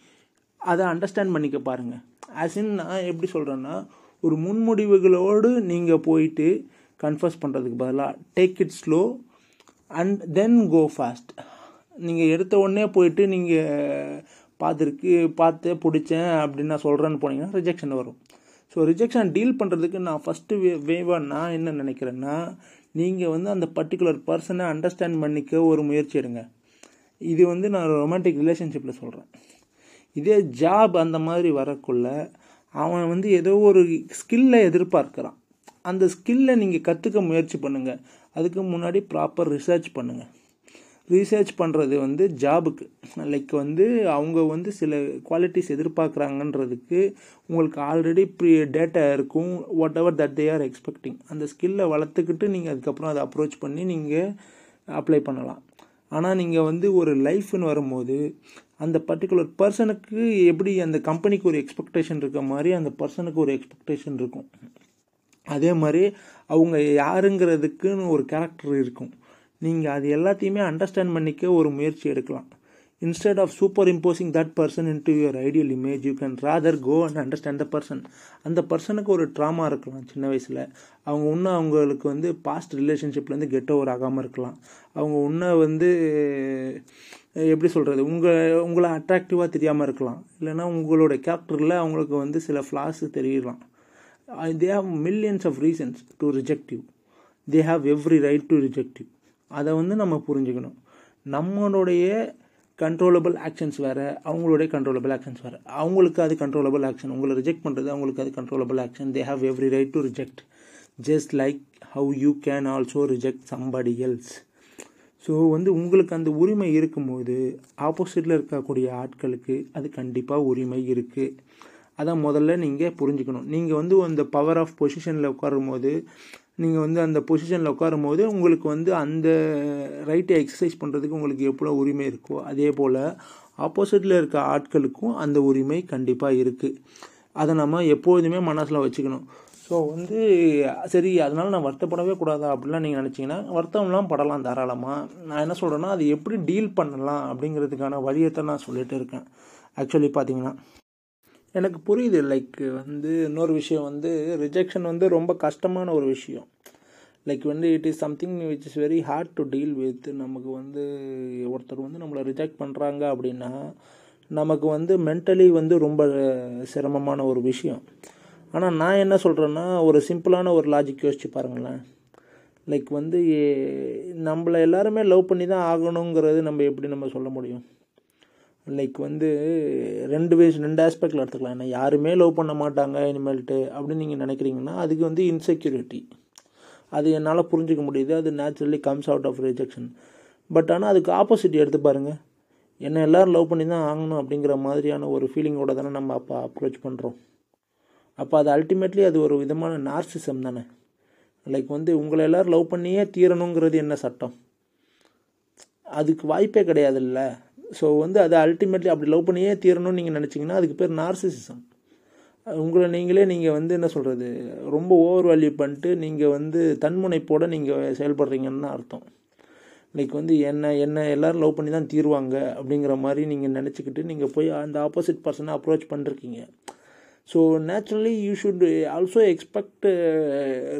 அதை அண்டர்ஸ்டாண்ட் பண்ணிக்க பாருங்கள் ஆஸ் இன் நான் எப்படி சொல்கிறேன்னா ஒரு முன்முடிவுகளோடு நீங்கள் போயிட்டு கன்ஃபர்ஸ் பண்ணுறதுக்கு பதிலாக take it slow and then go fast நீங்கள் எடுத்த உடனே போயிட்டு நீங்கள் பார்த்துருக்கு பார்த்து பிடிச்சேன் அப்படின்னு நான் சொல்கிறேன்னு போனீங்கன்னா ரிஜெக்ஷன் வரும். ஸோ ரிஜெக்ஷன் டீல் பண்ணுறதுக்கு நான் ஃபஸ்ட்டு வே வேவாக நான் என்ன நினைக்கிறேன்னா நீங்கள் வந்து அந்த பர்டிகுலர் பர்சனை அண்டர்ஸ்டாண்ட் பண்ணிக்க ஒரு முயற்சி எடுங்க. இது வந்து நான் ரொமான்டிக் ரிலேஷன்ஷிப்பில் சொல்கிறேன் இதே ஜாப் அந்த மாதிரி வரக்குள்ள அவன் வந்து ஏதோ ஒரு ஸ்கில்லை எதிர்பார்க்குறான். அந்த ஸ்கில்லை நீங்கள் கற்றுக்க முயற்சி பண்ணுங்கள் அதுக்கு முன்னாடி ப்ராப்பர் ரிசர்ச் பண்ணுங்கள் ரீசர்ச் பண்ணுறது வந்து ஜாபுக்கு லைக் வந்து அவங்க வந்து சில குவாலிட்டிஸ் எதிர்பார்க்குறாங்கன்றதுக்கு உங்களுக்கு ஆல்ரெடி ப்ரீ டேட்டா இருக்கும் whatever that they are expecting அந்த ஸ்கில்லை வளர்த்துக்கிட்டு நீங்கள் அதுக்கப்புறம் அதை அப்ரோச் பண்ணி நீங்கள் அப்ளை பண்ணலாம். ஆனால் நீங்கள் வந்து ஒரு லைஃப்னு வரும்போது அந்த பர்டிகுலர் பர்சனுக்கு எப்படி அந்த கம்பெனிக்கு ஒரு எக்ஸ்பெக்டேஷன் இருக்க மாதிரி அந்த பர்சனுக்கு ஒரு எக்ஸ்பெக்டேஷன் இருக்கும். அதே மாதிரி அவங்க யாருங்கிறதுக்குன்னு ஒரு கேரக்டர் இருக்கும். நீங்கள் அது எல்லாத்தையுமே அண்டர்ஸ்டாண்ட் பண்ணிக்க ஒரு முயற்சி எடுக்கலாம். Instead of superimposing that person into your ideal image you can rather go and understand the person அந்த பர்சனுக்கு ஒரு ட்ராமா இருக்கலாம் சின்ன வயசில். அவங்க இன்னும் அவங்களுக்கு வந்து பாஸ்ட் ரிலேஷன்ஷிப்லேருந்து கெட் ஓவர் ஆகாமல் இருக்கலாம். அவங்க இன்னும் வந்து எப்படி சொல்கிறது உங்கள் உங்களை அட்ராக்டிவாக தெரியாமல் இருக்கலாம். இல்லைன்னா உங்களோட கேரக்டரில் அவங்களுக்கு வந்து சில ஃப்ளாஸ் தெரியலாம் they have millions of reasons to reject you they have every right to reject you அதை வந்து நம்ம புரிஞ்சுக்கணும். நம்மளுடைய கண்ட்ரோலபிள் ஆக்ஷன்ஸ் வேறு அவங்களுடைய கண்ட்ரோலபிள் ஆக்ஷன்ஸ் வேறு. அவங்களுக்கு அது கண்ட்ரோலபிள் ஆக்ஷன் உங்களை ரிஜெக்ட் பண்ணுறது அவங்களுக்கு அது controllable action they have every right to reject just like how you can also reject somebody else so வந்து உங்களுக்கு அந்த உரிமை இருக்கும்போது ஆப்போசிட்டில் இருக்கக்கூடிய ஆட்களுக்கு அது கண்டிப்பாக உரிமை இருக்குது அதை முதல்ல நீங்கள் புரிஞ்சுக்கணும். நீங்கள் வந்து அந்த பவர் ஆஃப் பொசிஷனில் உட்காரும் போது நீங்கள் வந்து அந்த பொசிஷனில் உட்காரும் போது உங்களுக்கு வந்து அந்த ரைட்டை எக்ஸசைஸ் பண்ணுறதுக்கு உங்களுக்கு எவ்வளோ உரிமை இருக்கோ அதே போல் ஆப்போசிட்டில் இருக்க ஆட்களுக்கும் அந்த உரிமை கண்டிப்பாக இருக்குது அதை நம்ம எப்போதுமே மனசில் வச்சுக்கணும். ஸோ வந்து சரி அதனால் நான் வருத்தப்படவே கூடாதா அப்படிலாம் நீங்கள் நினச்சிங்கன்னா வருத்தம்லாம் படலாம் தாராளமாக நான் என்ன சொல்கிறேன்னா அது எப்படி டீல் பண்ணலாம் அப்படிங்கிறதுக்கான வழியத்தை நான் சொல்லிகிட்டு இருக்கேன். ஆக்சுவலி பார்த்தீங்கன்னா எனக்கு புரியுது லைக் வந்து இன்னொரு விஷயம் வந்து ரிஜெக்ஷன் வந்து ரொம்ப கஷ்டமான ஒரு விஷயம். லைக் வந்து it is something which is very hard to deal with நமக்கு வந்து ஒருத்தர் வந்து நம்மளை ரிஜெக்ட் பண்ணுறாங்க அப்படின்னா நமக்கு வந்து மென்டலி வந்து ரொம்ப சிரமமான ஒரு விஷயம். ஆனால் நான் என்ன சொல்கிறேன்னா ஒரு சிம்பிளான ஒரு லாஜிக் யோசிச்சு பாருங்களேன். லைக் வந்து நம்மளை எல்லாருமே லவ் பண்ணி தான் ஆகணுங்கிறது நம்ம எப்படி நம்ம சொல்ல முடியும்? லைக் வந்து ரெண்டு வேஸ் ரெண்டு ஆஸ்பெக்டில் எடுத்துக்கலாம். என்ன யாருமே லவ் பண்ண மாட்டாங்க இனிமேல்ட்டு அப்படின்னு நீங்கள் நினைக்கிறீங்கன்னா அதுக்கு வந்து இன்செக்யூரிட்டி அது என்னால் புரிஞ்சிக்க முடியுது. அது naturally comes out of rejection but ஆனால் அதுக்கு ஆப்போசிட் எடுத்து பாருங்கள் என்ன எல்லோரும் லவ் பண்ணி தான் ஆகணும் அப்படிங்கிற மாதிரியான ஒரு ஃபீலிங்கோட தானே நம்ம அப்போ அப்ரோச் பண்ணுறோம் அப்போ அது அல்டிமேட்லி அது ஒரு விதமான நார்சிசம் தானே. லைக் வந்து உங்களை எல்லோரும் லவ் பண்ணியே தீரணுங்கிறது என்ன சட்டம்? அதுக்கு வாய்ப்பே கிடையாதுல்ல. ஸோ வந்து அதை அல்டிமேட்லி அப்படி லவ் பண்ணியே தீரணும்னு நீங்கள் நினச்சிங்கன்னா அதுக்கு பேர் நார்சிசிசம் உங்களை நீங்களே நீங்கள் வந்து என்ன சொல்கிறது ரொம்ப ஓவர் வேல்யூ பண்ணிட்டு நீங்கள் வந்து தன்முனைப்போடு நீங்கள் செயல்படுறீங்கன்னு அர்த்தம். இன்றைக்கி வந்து என்ன என்ன எல்லோரும் லவ் பண்ணி தான் தீருவாங்க அப்படிங்கிற மாதிரி நீங்கள் நினச்சிக்கிட்டு நீங்கள் போய் அந்த ஆப்போசிட் பர்சனை அப்ரோச் பண்ணிருக்கீங்க. So naturally you should also expect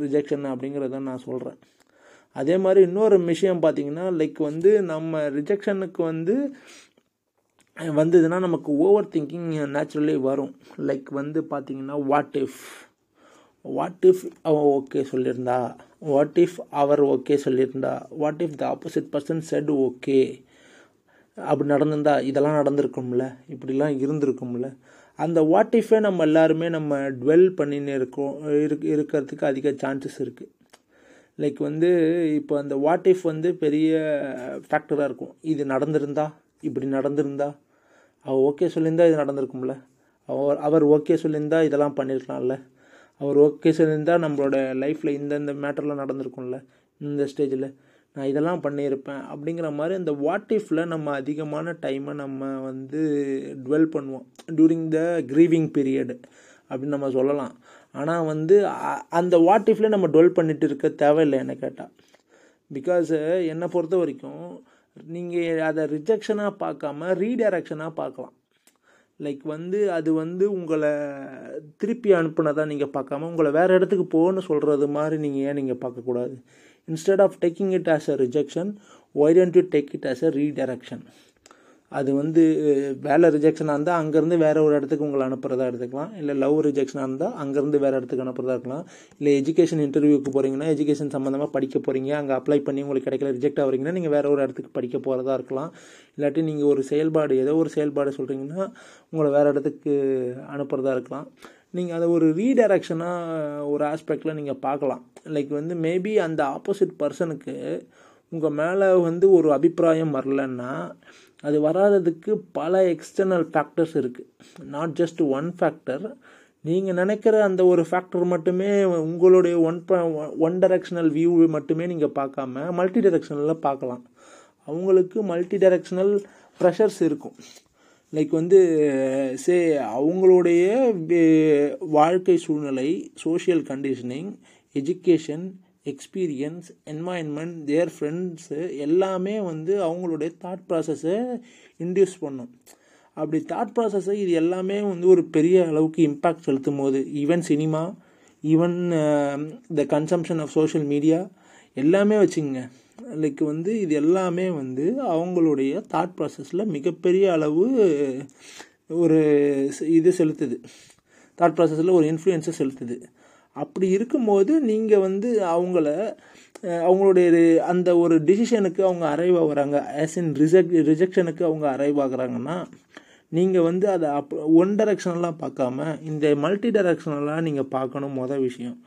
rejection அப்படிங்கிறத நான் சொல்கிறேன் அதே மாதிரி இன்னொரு விஷயம் பார்த்தீங்கன்னா லைக் வந்து நம்ம ரிஜெக்ஷனுக்கு வந்து வந்ததுன்னா நமக்கு ஓவர் திங்கிங் நேச்சுரலி வரும். லைக் வந்து பார்த்திங்கன்னா வாட் இஃப் வாட் இஃப் அவன் ஓகே சொல்லியிருந்தா? வாட் இஃப் அவர் ஓகே சொல்லியிருந்தா? What if the opposite person said okay அப்படி நடந்திருந்தா இதெல்லாம் நடந்திருக்கும்ல? இப்படிலாம் இருந்திருக்கும்ல? அந்த வாட் இஃபே நம்ம எல்லாருமே நம்ம டுவெல் பண்ணின்னு இருக்கோம் இருக் இருக்கிறதுக்கு அதிக சான்சஸ் இருக்குது லைக் வந்து இப்போ அந்த வாட் இஃப் வந்து பெரிய ஃபேக்டராக இருக்கும். இது நடந்திருந்தா? இப்படி நடந்திருந்தா? அவள் ஓகே சொல்லியிருந்தா இது நடந்திருக்கும்ல. அவர் அவர் ஓகே சொல்லியிருந்தா இதெல்லாம் பண்ணியிருக்கலாம்ல. அவர் ஓகே சொல்லியிருந்தா நம்மளோட லைஃப்பில் இந்தந்த மேட்டர்லாம் நடந்திருக்கும்ல. இந்த ஸ்டேஜில் நான் இதெல்லாம் பண்ணியிருப்பேன். அப்படிங்கிற மாதிரி அந்த வாட் இஃப்பில் நம்ம அதிகமான டைமை நம்ம வந்து டுவெல் பண்ணுவோம். டியூரிங் த க்ரீவிங் பீரியடு அப்படின்னு நம்ம சொல்லலாம். ஆனால் வந்து அ- அந்த வாட் இஃப்பில் நம்ம டுவெல் பண்ணிட்டு இருக்க தேவையில்லை என்ன கேட்டால் பிகாஸ் என்னை பொறுத்த வரைக்கும் நீங்கள் அதை ரிஜெக்ஷனாக பார்க்காம ரீடைரக்ஷனாக பார்க்கலாம். லைக் வந்து அது வந்து உங்களை திருப்பி அனுப்புனதாக நீங்கள் பார்க்காம உங்களை வேறு இடத்துக்கு போகணும்னு சொல்கிறது மாதிரி நீங்கள் ஏன் நீங்கள் பார்க்கக்கூடாது? Instead of taking it as a rejection why don't you take it as a redirection அது வந்து வேலை ரிஜெக்ஷனாக இருந்தால் அங்கேருந்து வேற ஒரு இடத்துக்கு உங்களை அனுப்புகிறதா எடுத்துக்கலாம். இல்லை லவ் ரிஜெக்ஷனாக இருந்தால் அங்கேருந்து வேறு இடத்துக்கு அனுப்புகிறதா இருக்கலாம். இல்லை எஜுகேஷன் இன்டர்வியூக்கு போகிறீங்கன்னா எஜுகேஷன் சம்மந்தமாக படிக்க போகிறீங்க அங்கே அப்ளை பண்ணி உங்களுக்கு கிடைக்கல ரிஜெக்ட் ஆகிறீங்கன்னா நீங்கள் வேறு ஒரு இடத்துக்கு படிக்க போகிறதா இருக்கலாம். இல்லாட்டி நீங்கள் ஒரு செயல்பாடு ஏதோ ஒரு செயல்பாடு சொல்கிறீங்கன்னா உங்களை வேறு இடத்துக்கு அனுப்புகிறதா இருக்கலாம். நீங்கள் அதை ஒரு ரீடைரக்ஷனாக ஒரு ஆஸ்பெக்டில் நீங்கள் பார்க்கலாம். லைக் வந்து மேபி அந்த ஆப்போசிட் பர்சனுக்கு உங்கள் மேலே வந்து ஒரு அபிப்பிராயம் வரலன்னா அது வராததுக்கு பல எக்ஸ்டர்னல் ஃபேக்டர்ஸ் இருக்குது நாட் ஜஸ்ட் ஒன் ஃபேக்டர் நீங்கள் நினைக்கிற அந்த ஒரு ஃபேக்டர் மட்டுமே உங்களுடைய ஒன் ஒன் டைரக்ஷனல் வியூ மட்டுமே நீங்கள் பார்க்காம மல்டி டைரக்ஷனலில் பார்க்கலாம். அவங்களுக்கு மல்டி டைரக்ஷனல் ப்ரெஷர்ஸ் இருக்கும். லைக் வந்து சே அவங்களுடைய வாழ்க்கை சூழ்நிலை social conditioning education experience environment their friends எல்லாமே வந்து அவங்களுடைய தாட் ப்ராசஸை இன்டியூஸ் பண்ணும். அப்படி தாட் ப்ராசஸை இது எல்லாமே வந்து ஒரு பெரிய அளவுக்கு இம்பேக்ட் செலுத்தும் போது even cinema even the consumption of social media எல்லாமே வச்சுங்க. லைக் வந்து இது எல்லாமே வந்து அவங்களுடைய தாட் ப்ராசஸில் மிகப்பெரிய அளவு ஒரு இது செலுத்துது. தாட் ப்ராசஸில் ஒரு இன்ஃப்ளூயன்ஸை செலுத்துது. அப்படி இருக்கும்போது நீங்கள் வந்து அவங்கள அவங்களுடைய ரி- அந்த ஒரு டிசிஷனுக்கு அவங்க அரைவ் ஆகுறாங்க. ஆஸ் இன் ரிஜெக்ட் ரிஜெக்ஷனுக்கு அவங்க அரைவ் ஆகுறாங்கன்னா நீங்கள் வந்து அதை அப் ஒன் டைரக்ஷனெலாம் பார்க்காம இந்த மல்டி டைரக்ஷனெலாம் நீங்கள் பார்க்கணும் மொதல் விஷயம்.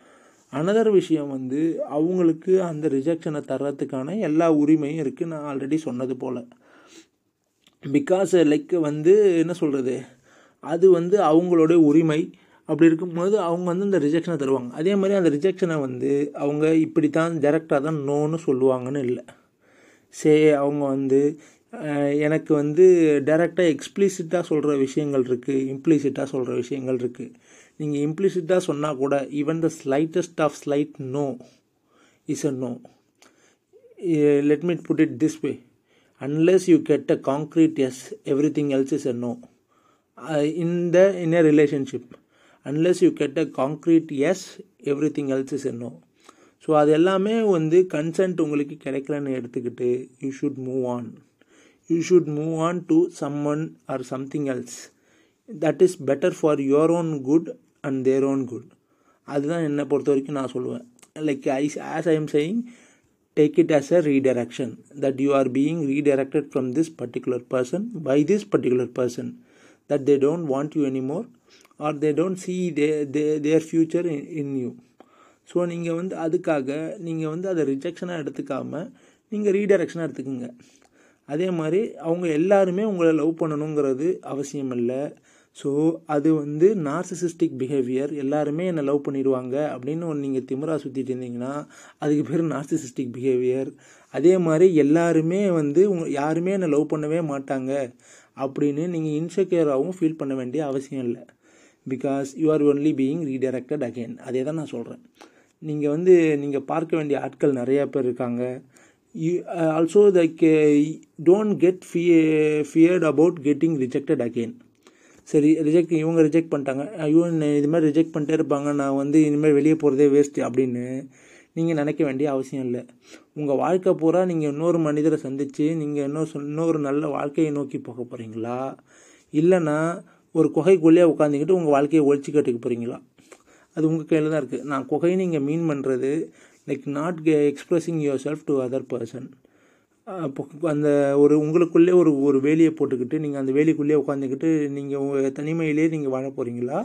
அனதர் விஷயம் வந்து அவங்களுக்கு அந்த ரிஜெக்ஷனை தர்றதுக்கான எல்லா உரிமையும் இருக்குது நான் ஆல்ரெடி சொன்னது போல். பிகாஸ் லைக் வந்து என்ன சொல்கிறது அது வந்து அவங்களுடைய உரிமை. அப்படி இருக்கும்போது அவங்க வந்து இந்த ரிஜெக்ஷனை தருவாங்க. அதே மாதிரி அந்த ரிஜெக்ஷனை வந்து அவங்க இப்படி தான் டேரெக்டாக தான் நோன்னு சொல்லுவாங்கன்னு இல்லை. சே அவங்க வந்து எனக்கு வந்து டைரெக்டாக எக்ஸ்பிளிசிட்டாக சொல்கிற விஷயங்கள் இருக்குது இம்ப்ளிசிட்டாக சொல்கிற விஷயங்கள் இருக்குது நீங்கள் இம்ப்ளிசிட்டாக சொன்னால் கூட even the slightest of slight no is a no let me put it this unless you you get a yes yes everything else is a no. uh, in in a relationship unless you get a concrete yes everything else is a no so அது எல்லாமே வந்து consent உங்களுக்கு கிடைக்கலன்னு எடுத்துக்கிட்டு you should move on you should move on to someone or something else that is better for your own good and their own good அதுதான் என்னை பொறுத்த வரைக்கும் நான் சொல்லுவேன் like I as I am saying take it as a redirection that you are being redirected from this particular person by this particular person that they don't want you any more or they don't see they they their future in in you so நீங்கள் வந்து அதுக்காக நீங்கள் வந்து அதை ரிஜெக்ஷனாக எடுத்துக்காம நீங்கள் ரீடைரக்ஷனாக எடுத்துக்கோங்க. அதே மாதிரி அவங்க எல்லாருமே உங்களை லவ் பண்ணணுங்கிறது அவசியம் இல்லை. ஸோ அது வந்து நார்சிசிஸ்டிக் பிஹேவியர் எல்லாருமே என்னை லவ் பண்ணிடுவாங்க அப்படின்னு ஒன்று நீங்கள் திமிரா சுற்றிட்டு இருந்தீங்கன்னா அதுக்கு பேர் நார்சிசிஸ்டிக் பிஹேவியர் அதே மாதிரி எல்லாருமே வந்து உங்க யாருமே என்னை லவ் பண்ணவே மாட்டாங்க அப்படின்னு நீங்கள் இன்செக்யூராகவும் ஃபீல் பண்ண வேண்டிய அவசியம் இல்லை. Because you are only being redirected again அதே தான் நான் சொல்கிறேன் நீங்கள் வந்து நீங்கள் பார்க்க வேண்டிய ஆட்கள் நிறையா பேர் இருக்காங்க. You also like don't get fear feared about getting rejected again சரி ரிஜெக்ட் இவங்க ரிஜெக்ட் பண்ணிட்டாங்க. ஐயோ இது மாதிரி ரிஜெக்ட் பண்ணிட்டே இருப்பாங்க. நான் வந்து இனிமேல் வெளியே போகிறதே வேஸ்ட்டு அப்படின்னு நீங்கள் நினைக்க வேண்டிய அவசியம் இல்லை. உங்கள் வாழ்க்கை பூரா நீங்கள் இன்னொரு மனிதரை சந்தித்து நீங்கள் இன்னொரு இன்னொரு நல்ல வாழ்க்கையை நோக்கி போக போகிறீங்களா இல்லைன்னா ஒரு குகைக்குள்ளேயே உட்காந்துக்கிட்டு உங்கள் வாழ்க்கையை ஒழிச்சு கட்டுக்க போகிறீங்களா அது உங்கள் கையில் தான் இருக்குது நான் குகைன்னு நீங்கள் மீன் பண்ணுறது like not expressing yourself to other person அப்போ அந்த ஒரு உங்களுக்குள்ளே ஒரு ஒரு வேலியை போட்டுக்கிட்டு நீங்கள் அந்த வேலிக்குள்ளேயே உட்காந்துக்கிட்டு நீங்கள் உங்கள் தனிமையிலே நீங்கள் வாழ போகிறீங்களா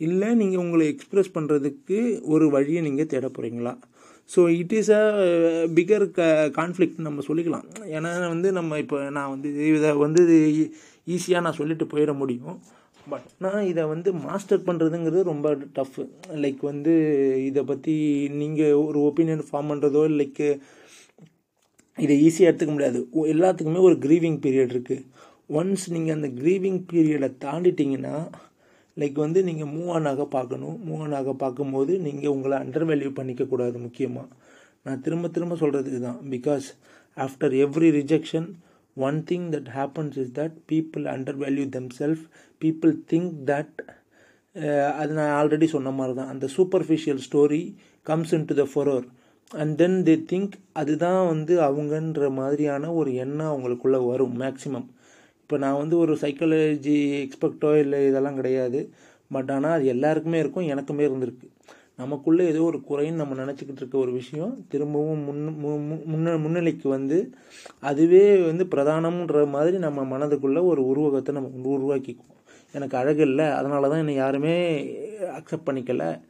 இல்லை நீங்கள் உங்களை எக்ஸ்ப்ரெஸ் பண்ணுறதுக்கு ஒரு வழியை நீங்கள் தேட போகிறீங்களா so it is a bigger க கான்ஃப்ளிக்ட் நம்ம சொல்லிக்கலாம். ஏன்னா வந்து நம்ம இப்போ நான் வந்து இதை வந்து ஈஸியாக நான் சொல்லிட்டு போயிட முடியும். பட் நான் இதை வந்து மாஸ்டர் பண்ணுறதுங்கிறது ரொம்ப டஃப்பு லைக் வந்து இதை பற்றி நீங்கள் ஒரு ஒப்பீனியன் ஃபார்ம் பண்ணுறதோ லைக் இதை ஈஸியாக எடுத்துக்க முடியாது. எல்லாத்துக்குமே ஒரு க்ரீவிங் பீரியட் இருக்குது ஒன்ஸ் நீங்கள் அந்த க்ரீவிங் பீரியடை தாண்டிட்டிங்கன்னா லைக் வந்து நீங்கள் மூவ் ஆன் ஆக பார்க்கணும். மூவ் ஆன் ஆக பார்க்கும்போது நீங்கள் உங்களை அண்டர் வேல்யூ பண்ணிக்கக்கூடாது முக்கியமாக நான் திரும்ப திரும்ப சொல்கிறது இதுதான். Because after every rejection one thing that happens is that people undervalue them self people think that அது நான் ஆல்ரெடி சொன்ன மாதிரி தான் அந்த superficial story comes into the fore and then they think அதுதான் வந்து அவங்கன்ற மாதிரியான ஒரு எண்ணம் அவங்களுக்குள்ளே வரும் மேக்ஸிமம் இப்போ நான் வந்து ஒரு சைக்காலஜி எக்ஸ்பெக்டோ இல்லை இதெல்லாம் கிடையாது. பட் ஆனால் அது எல்லாருக்குமே இருக்கும் எனக்குமே இருந்திருக்கு. நமக்குள்ளே ஏதோ ஒரு குறைன்னு நம்ம நினச்சிக்கிட்டு இருக்க ஒரு விஷயம் திரும்பவும் முன் மு- மு- முன்ன முன்னிலைக்கு வந்து அதுவே வந்து பிரதானம்ன்ற மாதிரி நம்ம மனதுக்குள்ளே ஒரு உருவகத்தை நம்ம உருவாக்கிக்குவோம். எனக்கு அழகு இல்லை அதனால தான் என்னை யாருமே அக்செப்ட் பண்ணிக்கலை.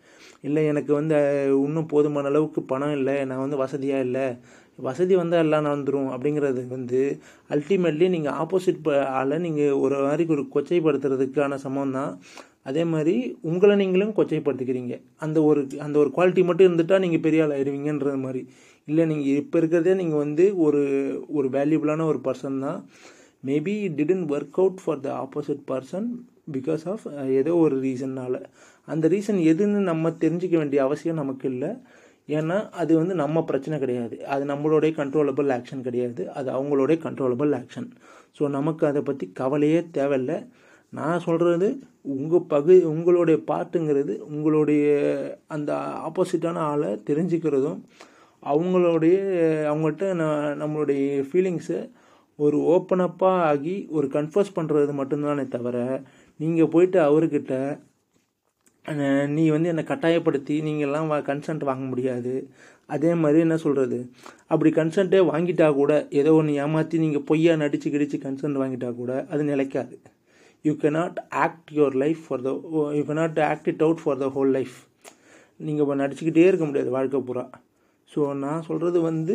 இல்லை எனக்கு வந்து இன்னும் போதுமான அளவுக்கு பணம் இல்லை நான் வந்து வசதியாக இல்லை. வசதி வந்தால் எல்லாம் நடந்துடும் அப்படிங்கிறது வந்து அல்டிமேட்லி நீங்கள் ஆப்போசிட் ஆளை நீங்கள் ஒரு மாதிரி ஒரு கொச்சைப்படுத்துறதுக்கான சமம் தான் அதே மாதிரி உங்களை நீங்களும் கொச்சைப்படுத்திக்கிறீங்க. அந்த ஒரு அந்த ஒரு குவாலிட்டி மட்டும் இருந்துட்டா நீங்கள் பெரிய ஆள் ஆயிடுவீங்கன்ற மாதிரி. இல்லை நீங்கள் இப்போ இருக்கிறதே நீங்கள் வந்து ஒரு ஒரு வேல்யூபிளான ஒரு பர்சன் தான். Maybe didn't work out for the opposite person because of ஏதோ ஒரு ரீசன்னால் அந்த ரீசன் எதுன்னு நம்ம தெரிஞ்சிக்க வேண்டிய அவசியம் நமக்கு இல்லை. ஏன்னா அது வந்து நம்ம பிரச்சனை கிடையாது. அது நம்மளுடைய கண்ட்ரோலபிள் ஆக்ஷன் கிடையாது. அது அவங்களுடைய கண்ட்ரோலபிள் ஆக்ஷன் ஸோ நமக்கு அதை பற்றி கவலையே தேவையில்லை. நான் சொல்கிறது உங்கள் பகு உங்களுடைய பார்ட்டுங்கிறது உங்களுடைய அந்த ஆப்போசிட்டான ஆளை தெரிஞ்சுக்கிறதும் அவங்களுடைய அவங்கள்ட்ட நான் நம்மளுடைய ஃபீலிங்ஸை ஒரு ஓப்பனப்பாக ஆகி ஒரு கன்ஃபர்ஸ் பண்ணுறது மட்டும்தானே தவிர நீங்கள் போயிட்டு அவர்கிட்ட நீ வந்து என்னை கட்டாயப்படுத்தி நீங்கள்லாம் வா கன்சென்ட் வாங்க முடியாது. அதே மாதிரி என்ன சொல்கிறது அப்படி கன்சென்ட்டே வாங்கிட்டா கூட ஏதோ ஒன்று ஏமாற்றி நீங்கள் பொய்யா நடிச்சு கிடிச்சு கன்சென்ட் வாங்கிட்டா கூட அது நிலைக்காது. You cannot act your life for the you cannot act it out for the whole life நீங்கள் இப்போ நடிச்சுக்கிட்டே இருக்க முடியாது வாழ்க்கை பூரா. ஸோ நான் சொல்கிறது வந்து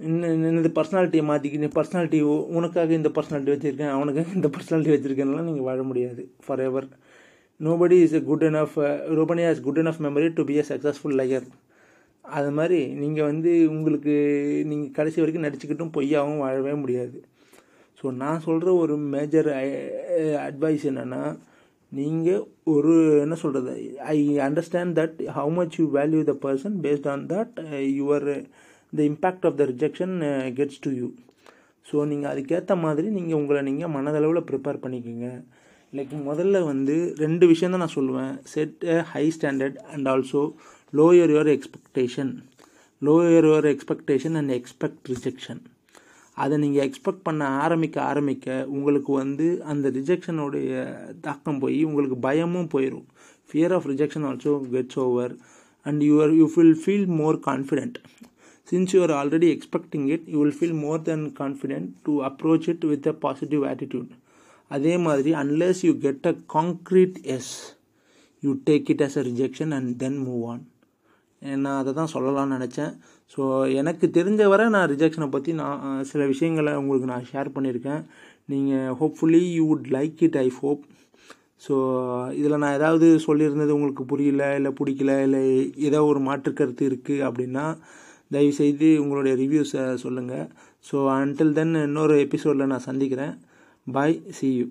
இன்னும் இந்த பர்சனாலிட்டியை மாற்றிக்கிட்டு பர்சனாலிட்டி உனக்காக இந்த பர்சனாலிட்டி வச்சுருக்கேன் அவனுக்காக இந்த பர்சனாலிட்டி வச்சுருக்கேன்லாம் நீங்கள் வாழ முடியாது. Forever nobody is a good enough nobody has good enough memory to be a successful liar அது மாதிரி நீங்கள் வந்து உங்களுக்கு நீங்கள் கடைசி வரைக்கும் நடிச்சுக்கிட்டும் பொய்யாகவும் வாழவே முடியாது. ஸோ நான் சொல்கிற ஒரு மேஜர் அட்வைஸ் eh, eh, என்னென்னா நீங்கள் ஒரு என்ன சொல்கிறது I understand that how much you value the person based on that your the impact of the rejection gets to you so நீங்கள் அதுக்கேற்ற மாதிரி நீங்கள் உங்களை நீங்கள் மனதளவில் ப்ரிப்பேர் பண்ணிக்கோங்க. லைக் முதல்ல வந்து ரெண்டு விஷயம் தான் நான் சொல்லுவேன். Set high standard and also lower your expectation lower your expectation and expect rejection அதை நீங்கள் எக்ஸ்பெக்ட் பண்ண ஆரம்பிக்க ஆரம்பிக்க உங்களுக்கு வந்து அந்த ரிஜெக்ஷனுடைய தாக்கம் போய் உங்களுக்கு பயமும் போயிடும் fear of rejection also gets over and you're you fill feel more confident since you are already expecting it you will feel more then confident to approach it with a positive attitude அதே மாதிரி unless you get a concrete yes you take it as a rejection and then move on நான் அதை தான் சொல்லலாம்னு நினச்சேன் so எனக்கு தெரிஞ்ச வரை நான் ரிஜெக்ஷனை பற்றி நான் சில விஷயங்களை உங்களுக்கு நான் ஷேர் பண்ணியிருக்கேன். நீங்கள் hopefully you would like it I hope so இதில் நான் ஏதாவது சொல்லியிருந்தது உங்களுக்கு புரியல இல்லை பிடிக்கல இல்லை ஏதோ ஒரு மாற்று கருத்து இருக்குது அப்படின்னா தயவுசெய்து உங்களுடைய ரிவ்யூஸை சொல்லுங்கள் ஸோ அன்டில் தென் இன்னொரு எபிசோடில் நான் சந்திக்கிறேன். பாய் சி யூ